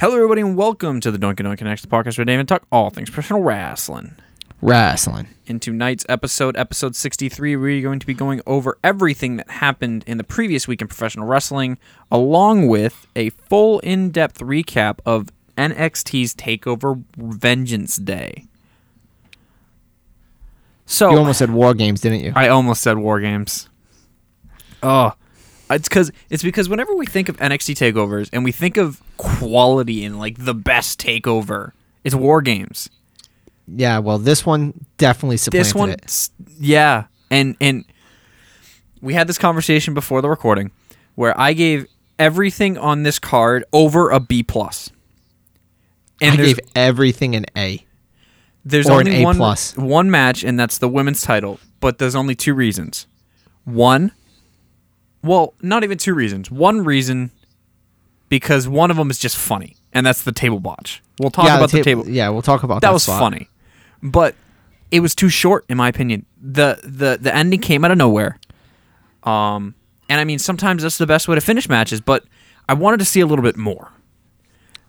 Hello, everybody, and welcome to the Doink and Doink Connects, the podcast where David talk all things professional wrestling. Wrestling. In tonight's episode, episode 63, we're going to be going over everything that happened in the previous week in professional wrestling, along with a full in depth recap of NXT's TakeOver Vengeance Day. So, You almost said War Games, didn't you? I almost said War Games. Oh, it's because it's because whenever we think of NXT takeovers and we think of quality and like the best takeover, it's War Games. Yeah, well, this one definitely supplanted This one, it. yeah, and and we had this conversation before the recording where I gave everything on this card over a B plus. And I gave everything an A. there's or an only A one plus. one match, and that's the women's title. But there's only two reasons. One, well, not even two reasons. One reason, because one of them is just funny, and that's the table botch. We'll talk yeah, about the ta- table. Yeah, we'll talk about that. that was spot. funny, but it was too short, in my opinion. the the The ending came out of nowhere. Um, and I mean, sometimes that's the best way to finish matches, but I wanted to see a little bit more.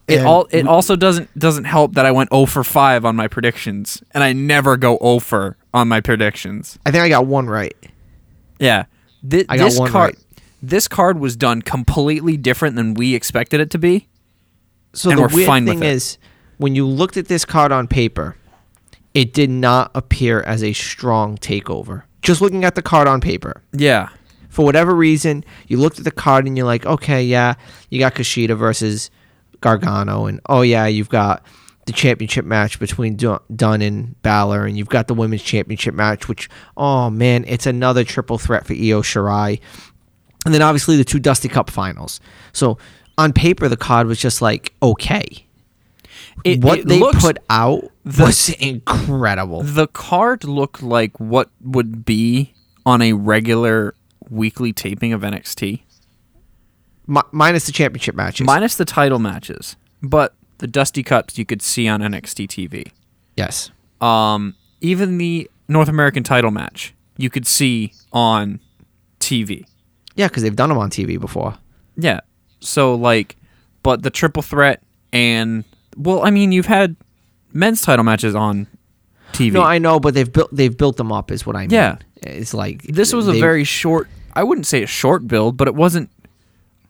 It And all it also doesn't doesn't help that I went 0 for 5 on my predictions, and I never go 0 for on my predictions. I think I got one right. Yeah, Thi- I got this one card right. This card was done completely different than we expected it to be. So the weird thing is, when you looked at this card on paper, it did not appear as a strong takeover. Just looking at the card on paper, Yeah, for whatever reason, you looked at the card and you're like, okay, yeah, you got Kushida versus Gargano, and oh yeah, you've got the championship match between Dun Dunne and Balor, and you've got the women's championship match, which oh man, it's another triple threat for Io Shirai, and then obviously the two Dusty Cup finals. So on paper, the card was just like okay. It- what it they looks- put out the- was incredible. the card looked like what would be on a regular weekly taping of NXT, Mi- minus the championship matches. minus the title matches, but the Dusty Cups you could see on NXT TV. yes. Um, even the North American title match you could see on TV. Yeah, because they've done them on TV before. Yeah. So like, but the triple threat and well, I mean, you've had men's title matches on TV. No, I know, but they've built they've built them up, is what I mean. Yeah. it's like this was a very short. I wouldn't say a short build, but it wasn't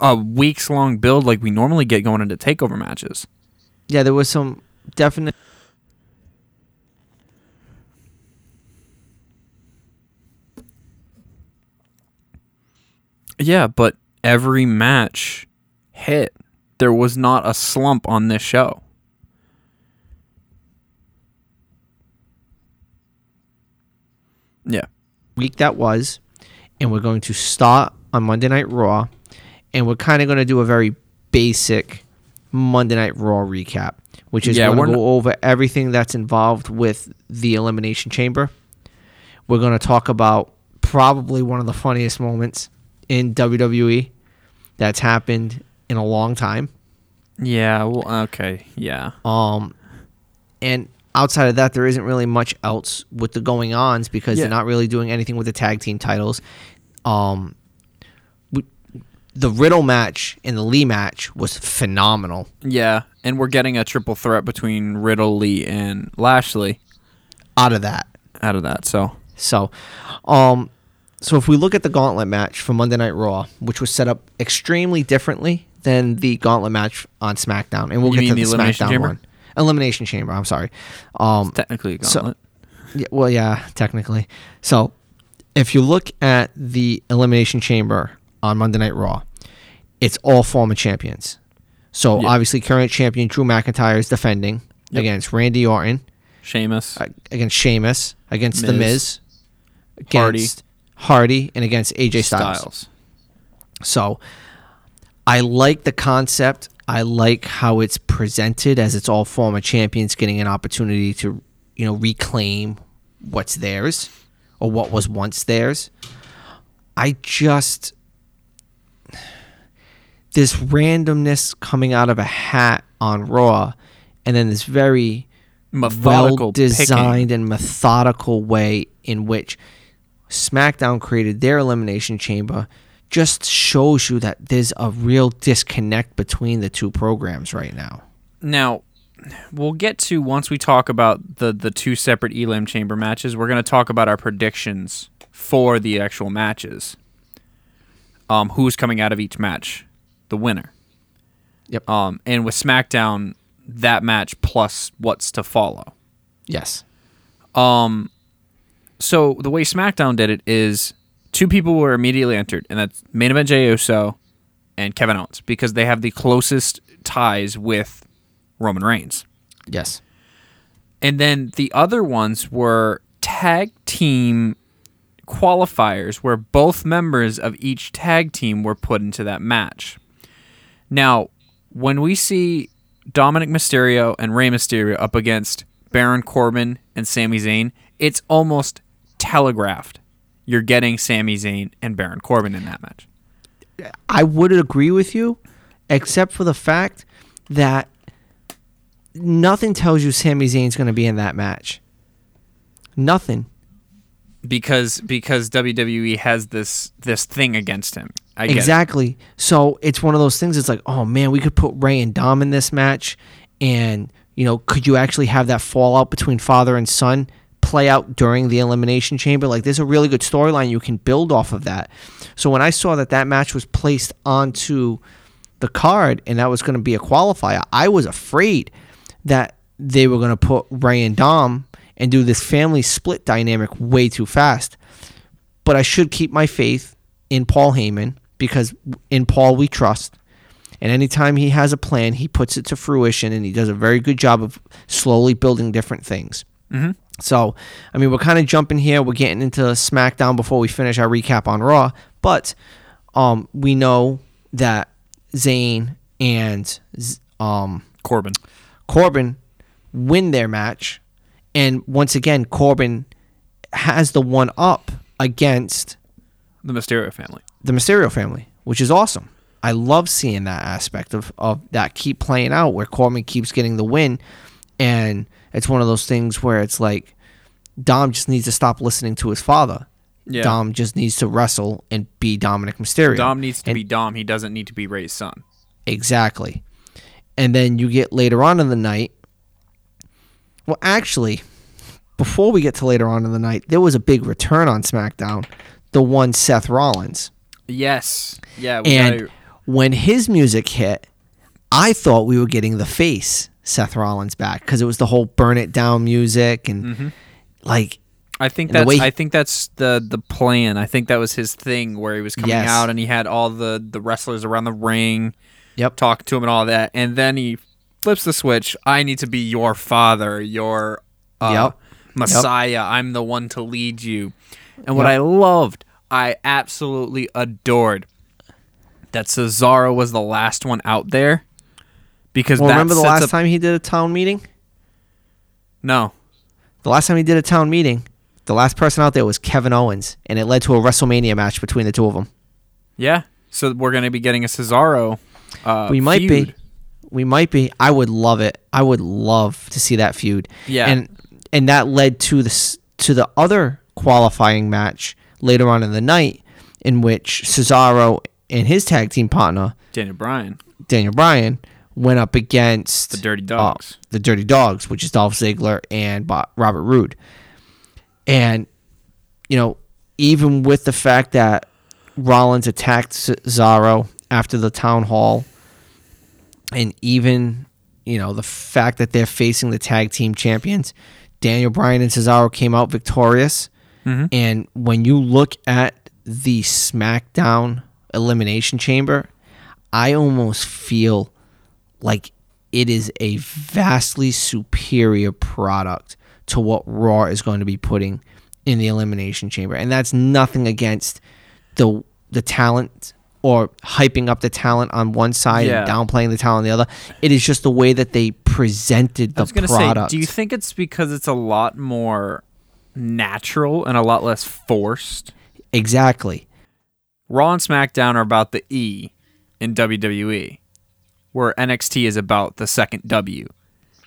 a weeks long build like we normally get going into takeover matches. yeah. There was some definite. Yeah, but every match hit. There was not a slump on this show. Yeah. week that was, and we're going to start on Monday Night Raw, and we're kind of going to do a very basic Monday Night Raw recap, which is Yeah, going we're going to n- go over everything that's involved with the Elimination Chamber. We're going to talk about probably one of the funniest moments in WWE that's happened in a long time. Yeah, well okay. Yeah. Um, and outside of that, there isn't really much else with the going ons because Yeah. they're not really doing anything with the tag team titles. Um, the Riddle match and the Lee match was phenomenal. Yeah, and we're getting a triple threat between Riddle, Lee, and Lashley Out of that, out of that. So so, um, so if we look at the Gauntlet match from Monday Night Raw, which was set up extremely differently than the Gauntlet match on SmackDown, and we'll You get to the, the Elimination SmackDown Chamber? one. Elimination Chamber. I'm sorry. Um, technically a So- gauntlet. Yeah, well, yeah, technically. So, if you look at the Elimination Chamber on Monday Night Raw, it's all former champions. So, Yeah. obviously, current champion Drew McIntyre is defending Yep. against Randy Orton, Sheamus. uh, against Sheamus, against The Miz. Miz, Hardy. Hardy, and against AJ Styles. Styles. So, I like the concept. I like how it's presented as it's all former champions getting an opportunity to, you know, reclaim what's theirs or what was once theirs. I just this randomness coming out of a hat on Raw and then this very Methodical well designed and methodical way in which SmackDown created their elimination chamber just shows you that there's a real disconnect between the two programs right now. Now, we'll get to once we talk about the the two separate Elim Chamber matches. We're going to talk about our predictions for the actual matches. Um, who's coming out of each match, the winner. Yep. Um, and with SmackDown, that match plus what's to follow. Yes. Um, so the way SmackDown did it is two people were immediately entered, and that's main event Jey Uso and Kevin Owens because they have the closest ties with Roman Reigns. Yes. And then the other ones were tag team qualifiers where both members of each tag team were put into that match. Now, when we see Dominic Mysterio and Rey Mysterio up against Baron Corbin and Sami Zayn, it's almost telegraphed. You're getting Sami Zayn and Baron Corbin in that match. I would agree with you, except for the fact that nothing tells you Sami Zayn's going to be in that match. Nothing. Because because WWE has this this thing against him. I it. Exactly. So it's one of those things. It's like, oh man, we could put Rey and Dom in this match, and you know, could you actually have that fallout between father and son play out during the elimination chamber? Like, there's a really good storyline you can build off of that. So when I saw that that match was placed onto the card and that was going to be a qualifier, I was afraid that they were going to put Rey and Dom and do this family split dynamic way too fast. But I should keep my faith in Paul Heyman because in Paul we trust. And anytime he has a plan, he puts it to fruition and he does a very good job of slowly building different things. Mhm. So, I mean, we're kind of jumping here. We're getting into SmackDown before we finish our recap on Raw. But um, we know that Zayn and um, Corbin. Corbin win their match. And once again, Corbin has the one up against The Mysterio family. the Mysterio family, which is awesome. I love seeing that aspect of, of that keep playing out where Corbin keeps getting the win. And it's one of those things where it's like Dom just needs to stop listening to his father. Yeah. Dom just needs to wrestle and be Dominic Mysterio. Dom needs to And- be Dom. He doesn't need to be Rey's son. Exactly. And then you get later on in the night. Well, actually, before we get to later on in the night, there was a big return on SmackDown, the one Seth Rollins. Yes. Yeah. We And gotta, when his music hit, I thought we were getting the face Seth Rollins back because it was the whole burn it down music and Mm-hmm. like I think that's he- I think that's the the plan. I think that was his thing where he was coming Yes. out and he had all the the wrestlers around the ring Yep. talking to him and all that, and then he flips the switch. I need to be your father, your uh, Yep. Messiah. I'm the one to lead you. And what Yep. I loved, I absolutely adored that Cesaro was the last one out there because well, remember the last up- time he did a town meeting? No, The last time he did a town meeting, the last person out there was Kevin Owens, and it led to a WrestleMania match between the two of them. yeah. So we're gonna be getting a Cesaro. Uh, We might feud. be. We might be. I would love it. I would love to see that feud. Yeah. And and that led to this to the other qualifying match later on in the night in which Cesaro and his tag team partner Daniel Bryan, Daniel Bryan went up against the Dirty uh, Dogs. the Dirty Dogs, which is Dolph Ziggler and Robert Roode. And you know, even with the fact that Rollins attacked Cesaro after the town hall, and even you know the fact that they're facing the tag team champions, Daniel Bryan and Cesaro came out victorious. Mhm. And when you look at the SmackDown Elimination Chamber, I almost feel like it is a vastly superior product to what Raw is going to be putting in the Elimination Chamber. And that's nothing against the the talent or hyping up the talent on one side Yeah. and downplaying the talent on the other. It is just the way that they presented the I was gonna product. say, do you think it's because it's a lot more natural and a lot less forced? exactly. Raw and SmackDown are about the E in WWE, where NXT is about the second W.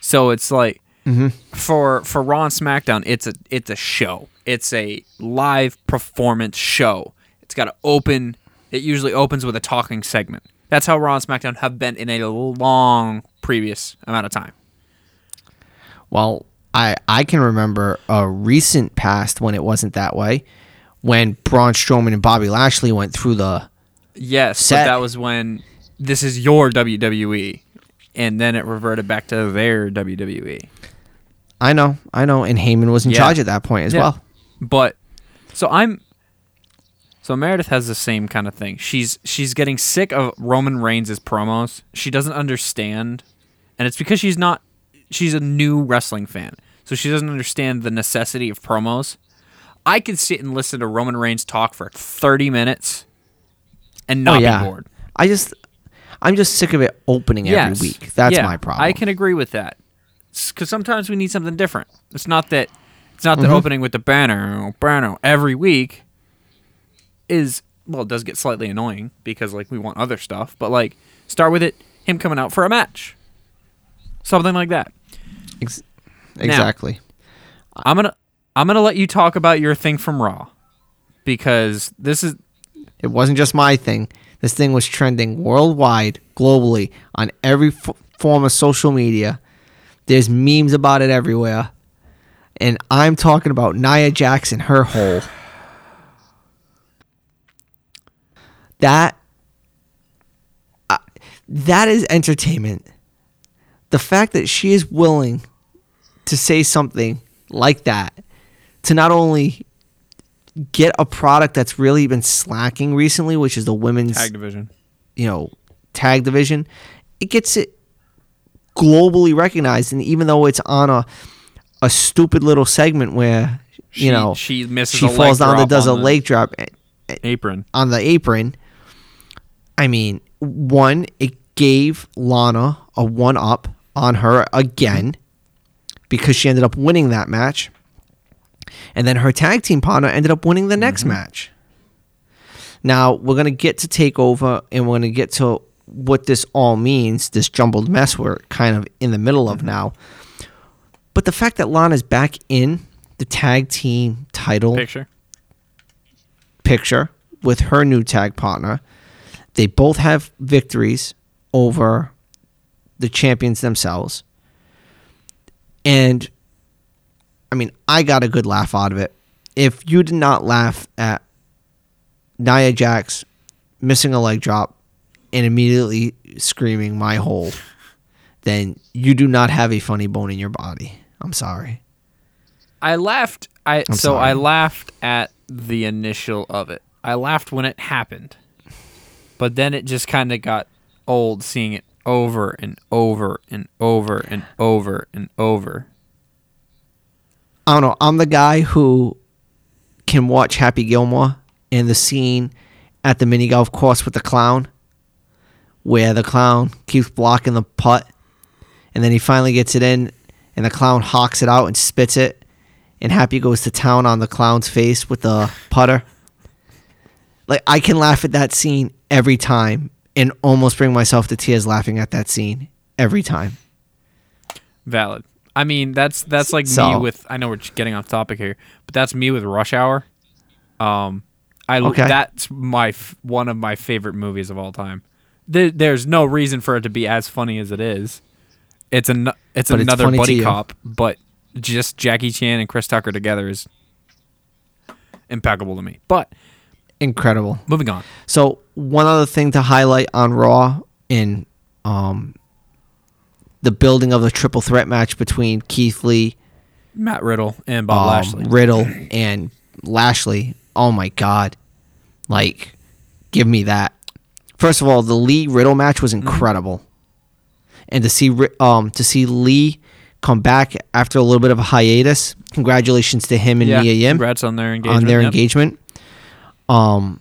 So it's like Mhm. for for Raw and SmackDown, it's a it's a show. It's a live performance show. It's got to open. It usually opens with a talking segment. That's how Raw and SmackDown have been in a long previous amount of time. Well, I I can remember a recent past when it wasn't that way, when Braun Strowman and Bobby Lashley went through the. Yes, Set. but that was when this is your WWE, and then it reverted back to their WWE. I know, I know, and Heyman was in Yeah. charge at that point as Yeah. well. But so I'm so Meredith has the same kind of thing. She's she's getting sick of Roman Reigns' promos. She doesn't understand, and it's because she's not she's a new wrestling fan, so she doesn't understand the necessity of promos. I could sit and listen to Roman Reigns talk for 30 minutes and oh, not oh yeah, be bored. I just, I'm just sick of it opening Yes. every week. That's Yeah, my problem. I can agree with that. Because sometimes we need something different. It's not that it's not that Mm-hmm. opening with the banner, banner every week is well, it does get slightly annoying because like we want other stuff. But like start with it, him coming out for a match, something like that. Ex- exactly. I'm gonna I'm gonna let you talk about your thing from Raw because this is It wasn't just my thing. This thing was trending worldwide, globally, on every f- form of social media. There's memes about it everywhere. And I'm talking about Nia Jackson, her hole. That uh, that is entertainment. The fact that she is willing to say something like that to not only get a product that's really been slacking recently, which is the women's tag division. you know tag division, it gets it globally recognized. And even though it's on a a stupid little segment where She, you know she misses. she falls down and does a leg drop eh, eh, apron. on the apron. I mean, one, it gave Lana a one up on her again because she ended up winning that match. And then her tag team partner ended up winning the next mm-hmm. match. Now, we're going to get to TakeOver and we're going to get to what this all means, this jumbled mess we're kind of in the middle of mm-hmm. now. But the fact that Lana's back in the tag team title Picture. picture with her new tag partner. They both have victories over the champions themselves. And I mean, I got a good laugh out of it. If you did not laugh at Nia Jax missing a leg drop and immediately screaming my hole, then you do not have a funny bone in your body. I'm sorry. I laughed. I I'm so sorry. I laughed at the initial of it. I laughed when it happened, but then it just kind of got old seeing it over and over and over and over and over. I don't know. I'm the guy who can watch Happy Gilmore and the scene at the mini golf course with the clown, where the clown keeps blocking the putt, and then he finally gets it in, and the clown hawks it out and spits it, and Happy goes to town on the clown's face with the putter. Like I can laugh at that scene every time, and almost bring myself to tears laughing at that scene every time. Valid. I mean, that's that's like me with. I know we're getting off topic here, but that's me with Rush Hour. Um, I Okay. that's my f- one of my favorite movies of all time. There, there's no reason for it to be as funny as it is. It's an it's But another to buddy cop, but just Jackie Chan and Chris Tucker together is impeccable to me. But Incredible. moving on. So one other thing to highlight on Raw in um, the building of the triple threat match between Keith Lee, Matt Riddle and Bob um, Lashley. Riddle, and Lashley. Oh my God! Like, give me that. First of all, the Lee Riddle match was Mm-hmm. incredible, and to see um to see Lee come back after a little bit of a hiatus. Congratulations to him and yeah, Mia Yim congrats on their engagement. on their yep. engagement. Um,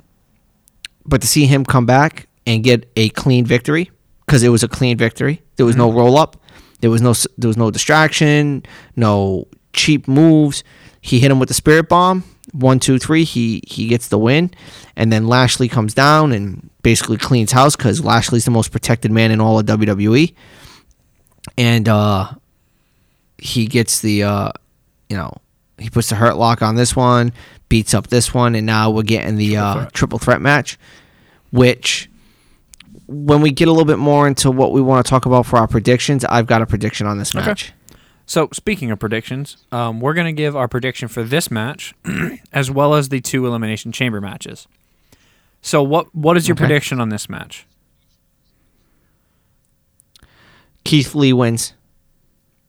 but to see him come back and get a clean victory because it was a clean victory. There was no Mm-hmm. roll up. There was no there was no distraction. No cheap moves. He hit him with the spirit bomb. One, two, three. He he gets the win, and then Lashley comes down and basically cleans house because Lashley's the most protected man in all of WWE, and uh, he gets the uh, you know he puts the hurt lock on this one, beats up this one, and now we're getting the Triple uh, triple threat match, which when we get a little bit more into what we want to talk about for our predictions, I've got a prediction on this Okay. match. So, speaking of predictions, um, we're going to give our prediction for this match as well as the two Elimination Chamber matches. So, what what is your Okay. prediction on this match? Keith Lee wins,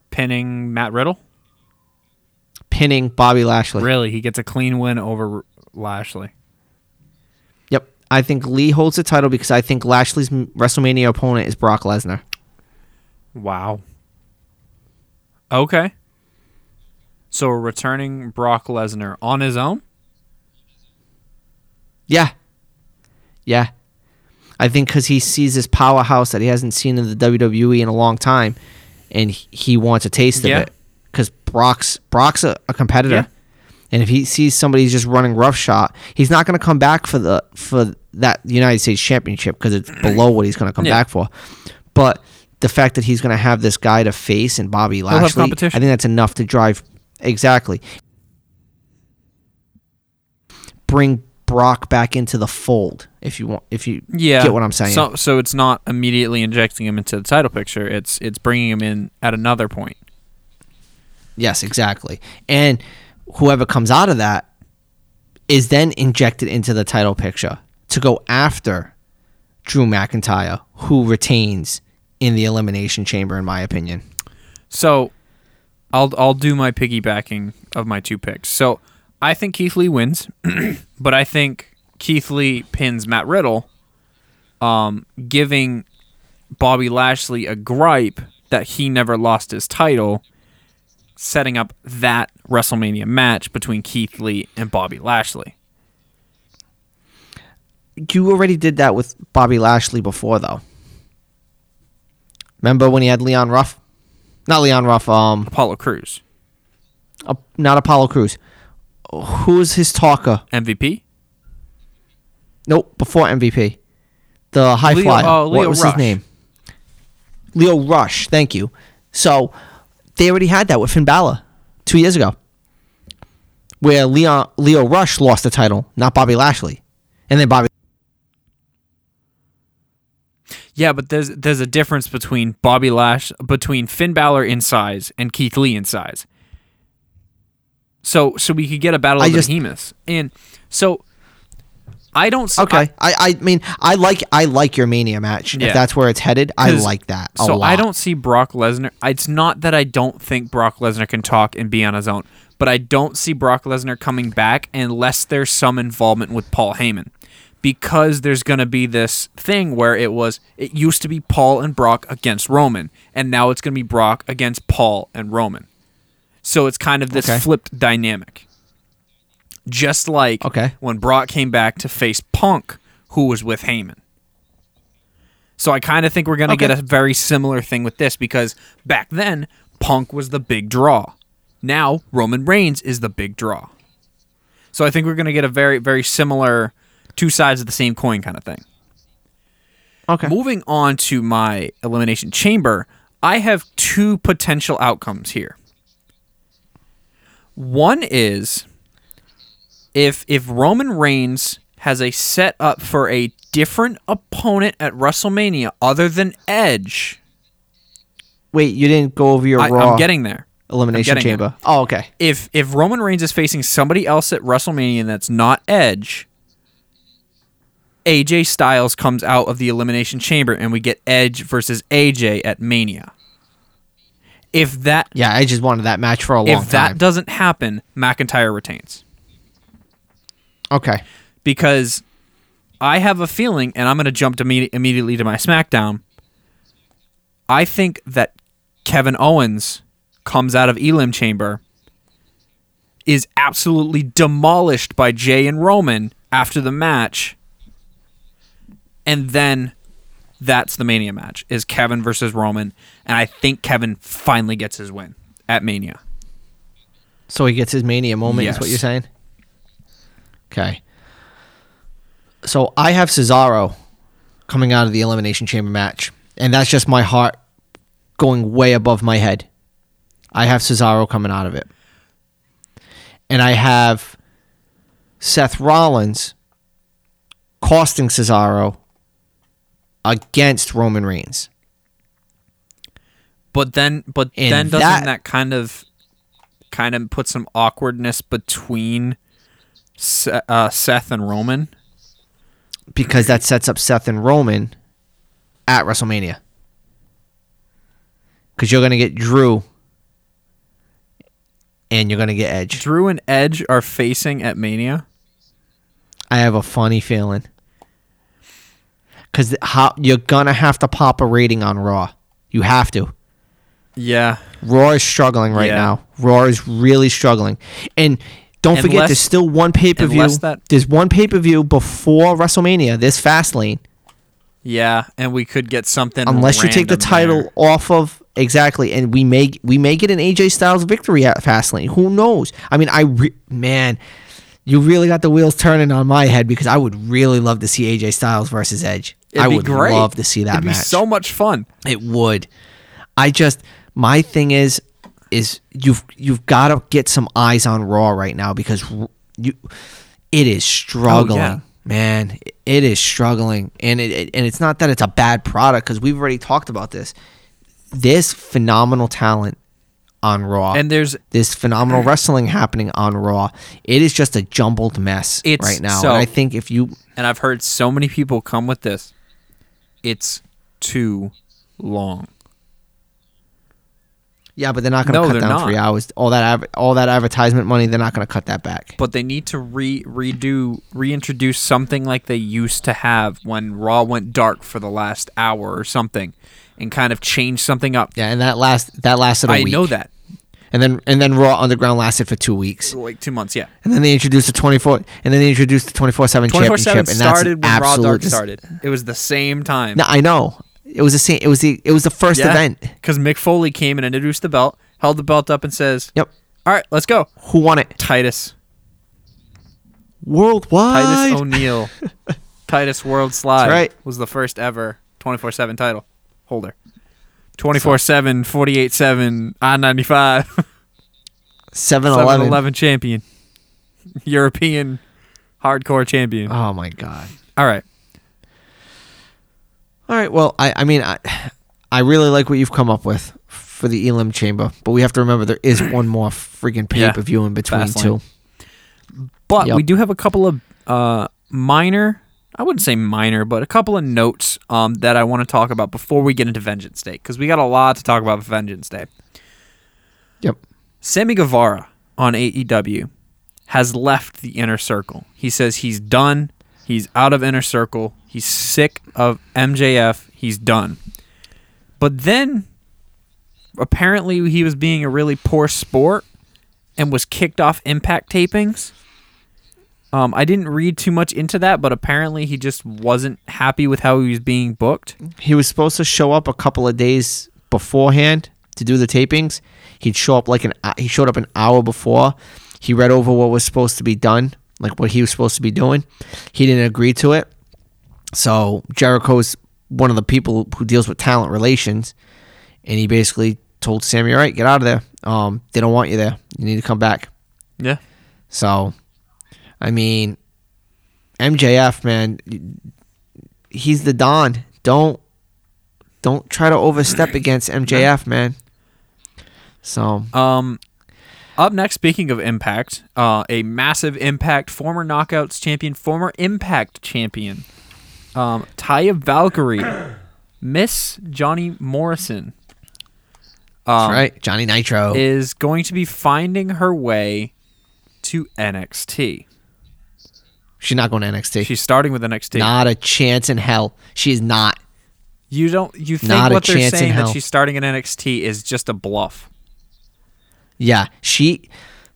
Pinning Matt Riddle? pinning Bobby Lashley. Really? He gets a clean win over Lashley. I think Lee holds the title because I think Lashley's WrestleMania opponent is Brock Lesnar. Wow. Okay. So, we're returning Brock Lesnar on his own? Yeah. Yeah. I think because he sees this powerhouse that he hasn't seen in the WWE in a long time, and he- he wants a taste Yeah. of it. Because Brock's Brock's a, a competitor, Yeah. And if he sees somebody who's just running roughshod, he's not going to come back for the for that United States Championship because it's below what he's going to come Yeah. back for. But the fact that he's going to have this guy to face and Bobby Lashley, I think that's enough to drive exactly bring Brock back into the fold. If you want, if you Yeah. get what I'm saying. So, so it's not immediately injecting him into the title picture. It's it's bringing him in at another point. Yes, exactly. And whoever comes out of that is then injected into the title picture to go after Drew McIntyre, who retains in the Elimination Chamber, in my opinion. So, I'll I'll do my piggybacking of my two picks. So, I think Keith Lee wins, but I think Keith Lee pins Matt Riddle, um, giving Bobby Lashley a gripe that he never lost his title, setting up that WrestleMania match between Keith Lee and Bobby Lashley. You already did that with Bobby Lashley before, though. Remember when he had Leon Ruff? Not Leon Ruff, um, Apollo Crews, uh, not Apollo Crews. Who was his talker? MVP. Nope, before MVP. The high Leo- flyer. oh, Leo what was Rush. his name? Lio Rush. Thank you. So they already had that with Finn Balor two years ago, where Leon Lio Rush lost the title, not Bobby Lashley, and then Bobby. Yeah, but there's there's a difference between Bobby Lash between Finn Balor in size and Keith Lee in size. So so we could get a battle I of the just- behemoths. And so I don't s- Okay, I- I, I mean I like I like your Mania match. Yeah. If that's where it's headed, I like that a so lot. I don't see Brock Lesnar. It's not that I don't think Brock Lesnar can talk and be on his own, but I don't see Brock Lesnar coming back unless there's some involvement with Paul Heyman. Because there's going to be this thing where it was it used to be Paul and Brock against Roman and now it's going to be Brock against Paul and Roman. So it's kind of this Okay. flipped dynamic. Just like Okay. when Brock came back to face Punk who was with Heyman. So I kind of think we're going to Okay. get a very similar thing with this because back then Punk was the big draw. Now Roman Reigns is the big draw. So I think we're going to get a very very similar two sides of the same coin kind of thing. Okay. Moving on to my elimination chamber, I have two potential outcomes here. One is if if Roman Reigns has a set up for a different opponent at WrestleMania other than Edge, Wait, you didn't go over your I, Raw I'm getting there. elimination getting chamber. Oh, okay. If if Roman Reigns is facing somebody else at WrestleMania that's not Edge, AJ Styles comes out of the elimination chamber and we get Edge versus AJ at Mania. If that Yeah, I just wanted that match for a long time. if that doesn't happen, McIntyre retains. Okay. Because I have a feeling, and I'm going to jump to imme- immediately to my SmackDown. I think that Kevin Owens comes out of Elim Chamber, is absolutely demolished by Jay and Roman after the match, and then that's the Mania match is Kevin versus Roman, and I think Kevin finally gets his win at Mania. So he gets his mania moment, is what you're saying? Okay. So I have Cesaro coming out of the Elimination Chamber match, and that's just my heart going way above my head. I have Cesaro coming out of it. And I have Seth Rollins costing Cesaro against Roman Reigns. But then, but And then doesn't that- that, kind of, kind of put some awkwardness between Se- uh, Seth and Roman? because that sets up Seth and Roman at WrestleMania. Because you're going to get Drew and you're going to get Edge. Drew and Edge are facing at Mania. I have a funny feeling. Because how you're going to have to pop a rating on Raw. You have to. Yeah, Raw is struggling right Yeah. now. Raw is really struggling. And don't forget, Unless- there's still one pay per view. There's one pay per view before WrestleMania. This Fastlane. yeah, and we could get something unless you take the title there. off of exactly, and we may we may get an AJ Styles victory at Fastlane. Who knows? I mean, I re- man, you really got the wheels turning on my head because I would really love to see AJ Styles versus Edge. It'd I be would great. love to see that It'd match. be so much fun. It would. I just my thing is is you've you've got to get some eyes on Raw right now because you it is struggling. Oh, yeah. Man, it is struggling, and it, it- and it's not that it's a bad product because we've already talked about this. This phenomenal talent on Raw, And there's this phenomenal wrestling happening on Raw. It is just a jumbled mess It's right now, so- and I think if you and I've heard so many people come with this. It's too long. Yeah, but they're not going to No, cut down not. three hours. All that all that advertisement money, they're not going to cut that back. But they need to re redo reintroduce something like they used to have when Raw went dark for the last hour or something, and kind of change something up. Yeah, and that last that lasted a I week. I know that. And then and then Raw Underground lasted for two weeks. Like two months, yeah. And then they introduced the twenty four and then they introduced the twenty four seven championship. And that's started when Raw Dark started. It was the same time. No, I know. It was the same it was the it was the first event. Because Mick Foley came and introduced the belt, held the belt up, and says, Yep. "All right, let's go." Who won it? Titus, Worldwide. Titus O'Neil, Titus World Slide right. was the first ever twenty four seven title holder. 24 7, 48 7, I 95, 7 7 11. 11 champion, European hardcore champion. Oh my god. All right. All right. Well, I I mean I I really like what you've come up with for the Elim Chamber, but we have to remember there is one more freaking pay per view in between Fastlane. two. But Yep. we do have a couple of uh, minor, I wouldn't say minor, but a couple of notes um, that I want to talk about before we get into Vengeance Day, because we got a lot to talk about with Vengeance Day. Yep. Sammy Guevara on AEW has left the inner circle. He says he's done. He's out of inner circle. He's sick of MJF. He's done. But then apparently he was being a really poor sport and was kicked off impact tapings. Um, I didn't read too much into that, but apparently he just wasn't happy with how he was being booked. He was supposed to show up a couple of days beforehand to do the tapings. He'd show up like an he showed up an hour before. He read over what was supposed to be done, like what he was supposed to be doing. He didn't agree to it. So Jericho's one of the people who deals with talent relations, and he basically told Sammy, "All right, get out of there. Um, they don't want you there. You need to come back." Yeah. So, I mean, MJF, man, he's the Don. Don't don't try to overstep against MJF, man. So, Um, up next, speaking of Impact, uh, a massive Impact former Knockouts champion, former Impact champion, um, Taya Valkyrie, Miss Johnny Morrison, um, that's right, Johnny Nitro. is going to be finding her way to NXT. She's not going to NXT. She's starting with NXT. not a chance in hell. She is not. you don't. You think Not a what they're saying that she's starting in NXT is just a bluff? Yeah, she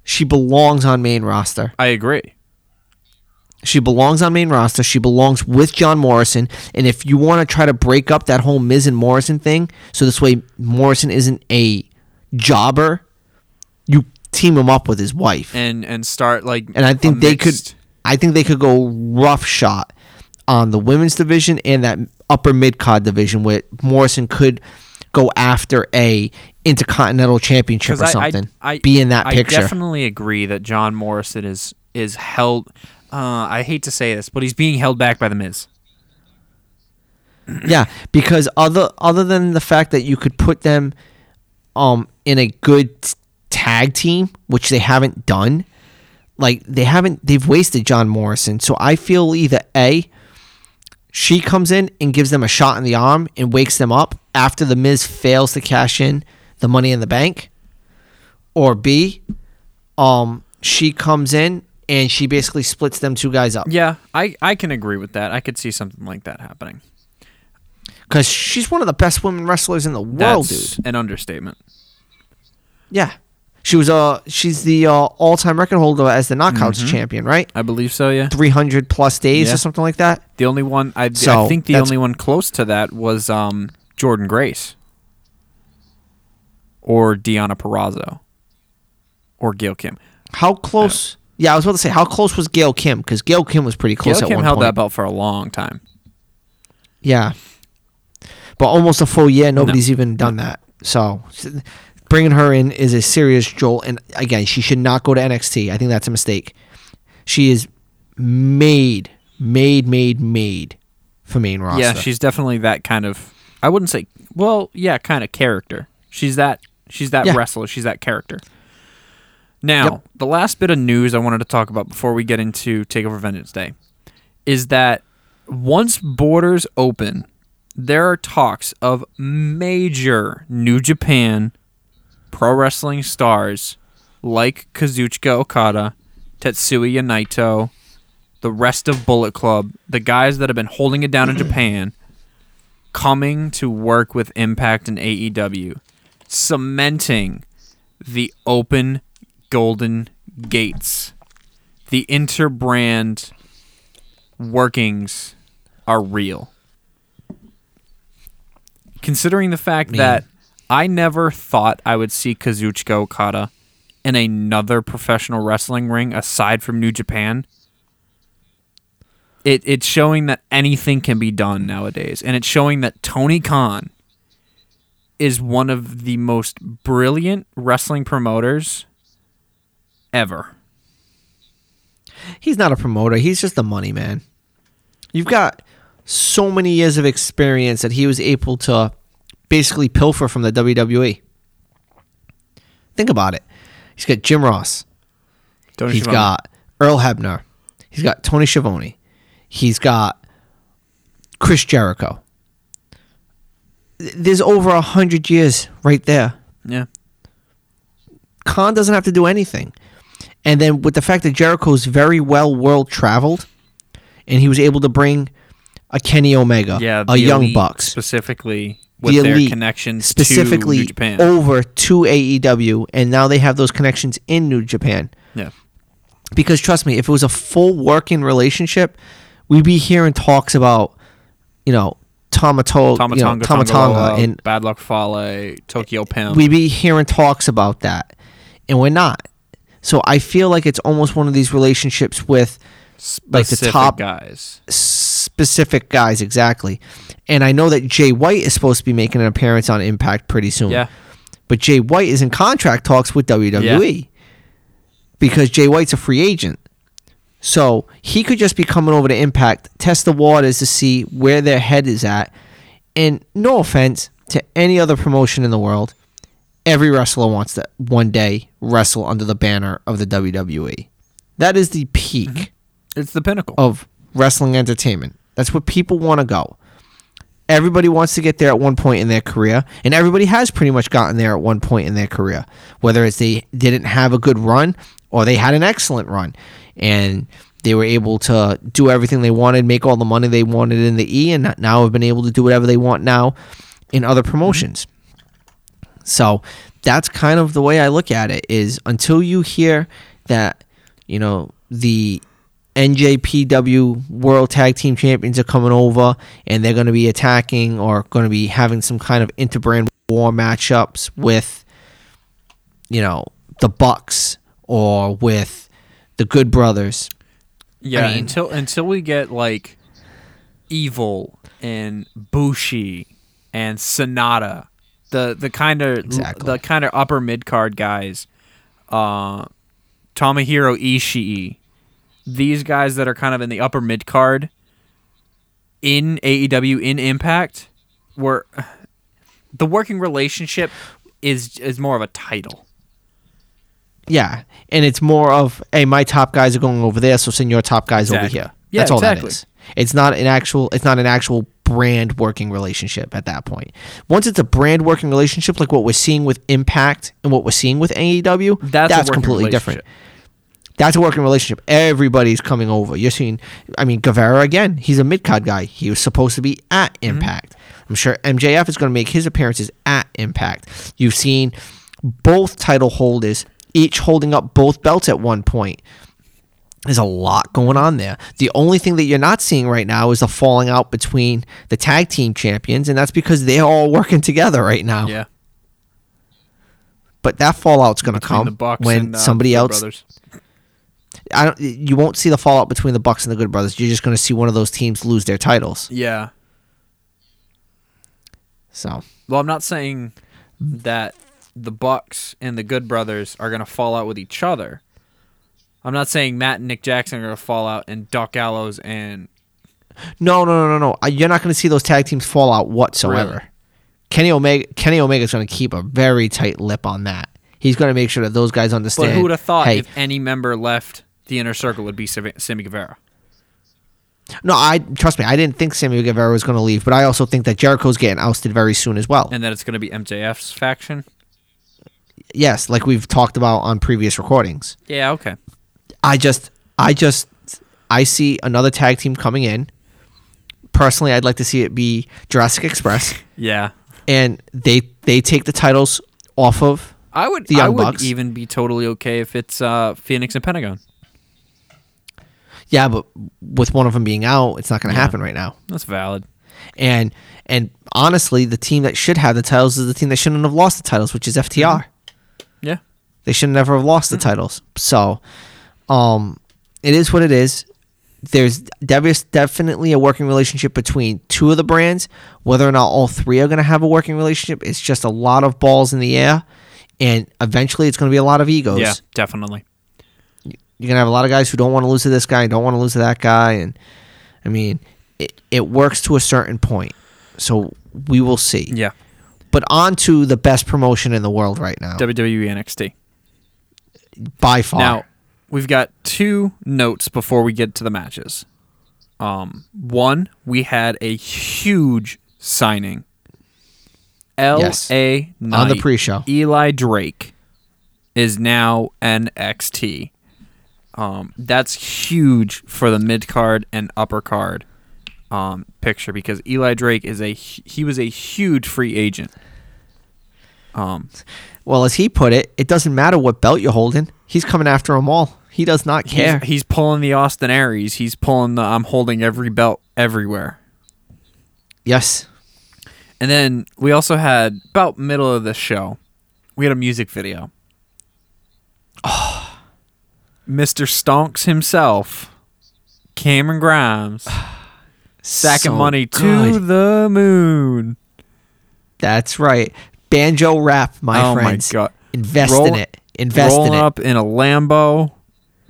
she belongs on main roster. I agree. She belongs on main roster. She belongs with John Morrison. And if you want to try to break up that whole Miz and Morrison thing, so this way Morrison isn't a jobber, you team him up with his wife. And and start like. And I think they could. I think they could go rough shot on the women's division and that upper mid card division where Morrison could go after a intercontinental championship or I- I- something. I, be in that I picture. I definitely agree that John Morrison is is held. Uh, I hate to say this, but he's being held back by the Miz. yeah, because other other than the fact that you could put them um in a good t- tag team, which they haven't done, like they haven't they've wasted John Morrison. So I feel either A she comes in and gives them a shot in the arm and wakes them up after the Miz fails to cash in the money in the bank. Or B, um, she comes in and she basically splits them two guys up. Yeah, I, I can agree with that. I could see something like that happening. Because she's one of the best women wrestlers in the world, That's dude. an understatement. Yeah. She was uh she's the uh, all time record holder as the knockouts champion, right? I believe so. Yeah. Three hundred plus days Yeah. or something like that. The only one I, I think the only one close to that was um, Jordynne Grace or Deonna Purrazzo or Gail Kim. How close? Yeah, I was about to say how close was Gail Kim because Gail Kim was pretty close Gail at Kim one held point. that belt for a long time. Yeah. But almost a full year, nobody's even done that. So bringing her in is a serious jolt. And again, she should not go to NXT. I think that's a mistake. She is made, made, made, made for main roster. Yeah, she's definitely that kind of. I wouldn't say. Well, yeah, kind of character. She's that. She's that Yeah. wrestler. She's that character. Now, Yep. the last bit of news I wanted to talk about before we get into Takeover Vengeance Day is that once borders open, there are talks of major New Japan pro wrestling stars like Kazuchika Okada, Tetsuya Naito, the rest of Bullet Club, the guys that have been holding it down in Japan, coming to work with Impact and AEW, cementing the open golden gates. The interbrand workings are real. Considering the fact Man. that I never thought I would see Kazuchika Okada in another professional wrestling ring aside from New Japan. It it's showing that anything can be done nowadays, and it's showing that Tony Khan is one of the most brilliant wrestling promoters ever. He's not a promoter. He's just a money man. You've got so many years of experience that he was able to basically pilfer from the WWE. Think about it. He's got Jim Ross. Tony He's Schiavone. got Earl Hebner. He's got Tony Schiavone. He's got Chris Jericho. There's over a hundred years right there. yeah. Khan doesn't have to do anything. And then with the fact that Jericho's very well world traveled, and he was able to bring a Kenny Omega, Yeah, a Young Bucks, specifically with the their Elite, connections specifically to over to AEW, and now they have those connections in New Japan. yeah, Because trust me, if it was a full working relationship, we'd be hearing talks about, you know, Tamato, Tama you know, Tonga, Tama Tonga, Tonga, and Bad Luck Fale, Tokyo eh, Pimp. we'd be hearing talks about that, and we're not. So I feel like it's almost one of these relationships with like the top- guys. Specific guys exactly. And I know that Jay White is supposed to be making an appearance on Impact pretty soon. Yeah, But Jay White is in contract talks with WWE because Jay White's a free agent. So he could just be coming over to Impact, test the waters to see where their head is at. And no offense to any other promotion in the world, every wrestler wants to one day wrestle under the banner of the WWE. That is the peak mm-hmm. it's the pinnacle. of wrestling entertainment. That's where people want to go. Everybody wants to get there at one point in their career, and everybody has pretty much gotten there at one point in their career. Whether it's they didn't have a good run or they had an excellent run, and they were able to do everything they wanted, make all the money they wanted in the E, and now have been able to do whatever they want now in other promotions. So that's kind of the way I look at it is until you hear that, you know, the NJPW World Tag Team Champions are coming over and they're going to be attacking or going to be having some kind of interbrand war matchups with, you know, the Bucks or with the Good Brothers. yeah, I mean- until until we get like Evil and Bushi and Sanada, the the kind of Exactly. the kind of upper mid card guys, uh, Tomohiro Ishii, these guys that are kind of in the upper mid card. in AEW in Impact, where the working relationship is is more of a title. Yeah, and it's more of hey, my top guys are going over there, so send your top guys over here. Yeah, That's all exactly. that is. It's not an actual. It's not an actual brand working relationship at that point. Once it's a brand working relationship, like what we're seeing with Impact and what we're seeing with AEW, That's, working completely different. That's a working relationship. Everybody's coming over. You're seeing. I mean, Guevara again. He's a mid card guy. He was supposed to be at Mm-hmm. Impact. I'm sure MJF is going to make his appearances at Impact. You've seen both title holders each holding up both belts at one point. There's a lot going on there. The only thing that you're not seeing right now is the falling out between the tag team champions, and that's because they're all working together right now. Yeah, But that fallout's going to come when and uh, somebody else Brothers. I don't. You won't see the fallout between the Bucks and the Good Brothers. You're just going to see one of those teams lose their titles. Yeah. So Well, I'm not saying that the Bucks and the Good Brothers are gonna fall out with each other. I'm not saying Matt and Nick Jackson are gonna fall out and Doc Gallows and no, no, no, no, no. You're not going to see those tag teams fall out whatsoever. Really? Kenny Omega. Kenny Omega's going to keep a very tight lip on that. He's going to make sure that those guys understand. But who would have thought Hey, if any member left the inner circle would be Sammy Guevara? no, I trust me. I didn't think Sammy Guevara was going to leave, but I also think that Jericho's getting ousted very soon as well. And that it's gonna be MJF's faction? yes, like we've talked about on previous recordings. Yeah, okay. I just, I just, I see another tag team coming in. Personally, I'd like to see it be Jurassic Express, Yeah. and they they take the titles off of. I would The I would Bucks. even be totally okay if it's uh, Fenix and Pentagon. Yeah, but with one of them being out, it's not going to Yeah. happen right now. That's valid. And and honestly, the team that should have the titles is the team that shouldn't have lost the titles, which is FTR. Yeah. They should never have lost the titles. So, um, it is what it is. There's definitely a working relationship between two of the brands. Whether or not all three are going to have a working relationship, it's just a lot of balls in the air, and eventually, it's going to be a lot of egos. Yeah, definitely. You're gonna have a lot of guys who don't want to lose to this guy, don't want to lose to that guy, and I mean, it it works to a certain point. So we will see. Yeah. But on to the best promotion in the world right now, WWE NXT. by far. Now, we've got two notes before we get to the matches. Um, one, we had a huge signing. L.A. Yes. On the pre-show. Eli Drake is now NXT. Um, that's huge for the mid card and upper card um, picture because Eli Drake is a he was a huge free agent. Um, well, as he put it, it doesn't matter what belt you're holding. He's coming after them all. He does not care. he's pulling the Austin Aries. He's pulling the I'm holding every belt everywhere. yes. And then we also had about middle of the show, we had a music video. Mr. Stonks himself, Cameron Grimes, sacking So money to good. the moon. That's right. Banjo rap, my oh friends. my god! Invest Roll- in it. Invest Rolling in it. up in a Lambo,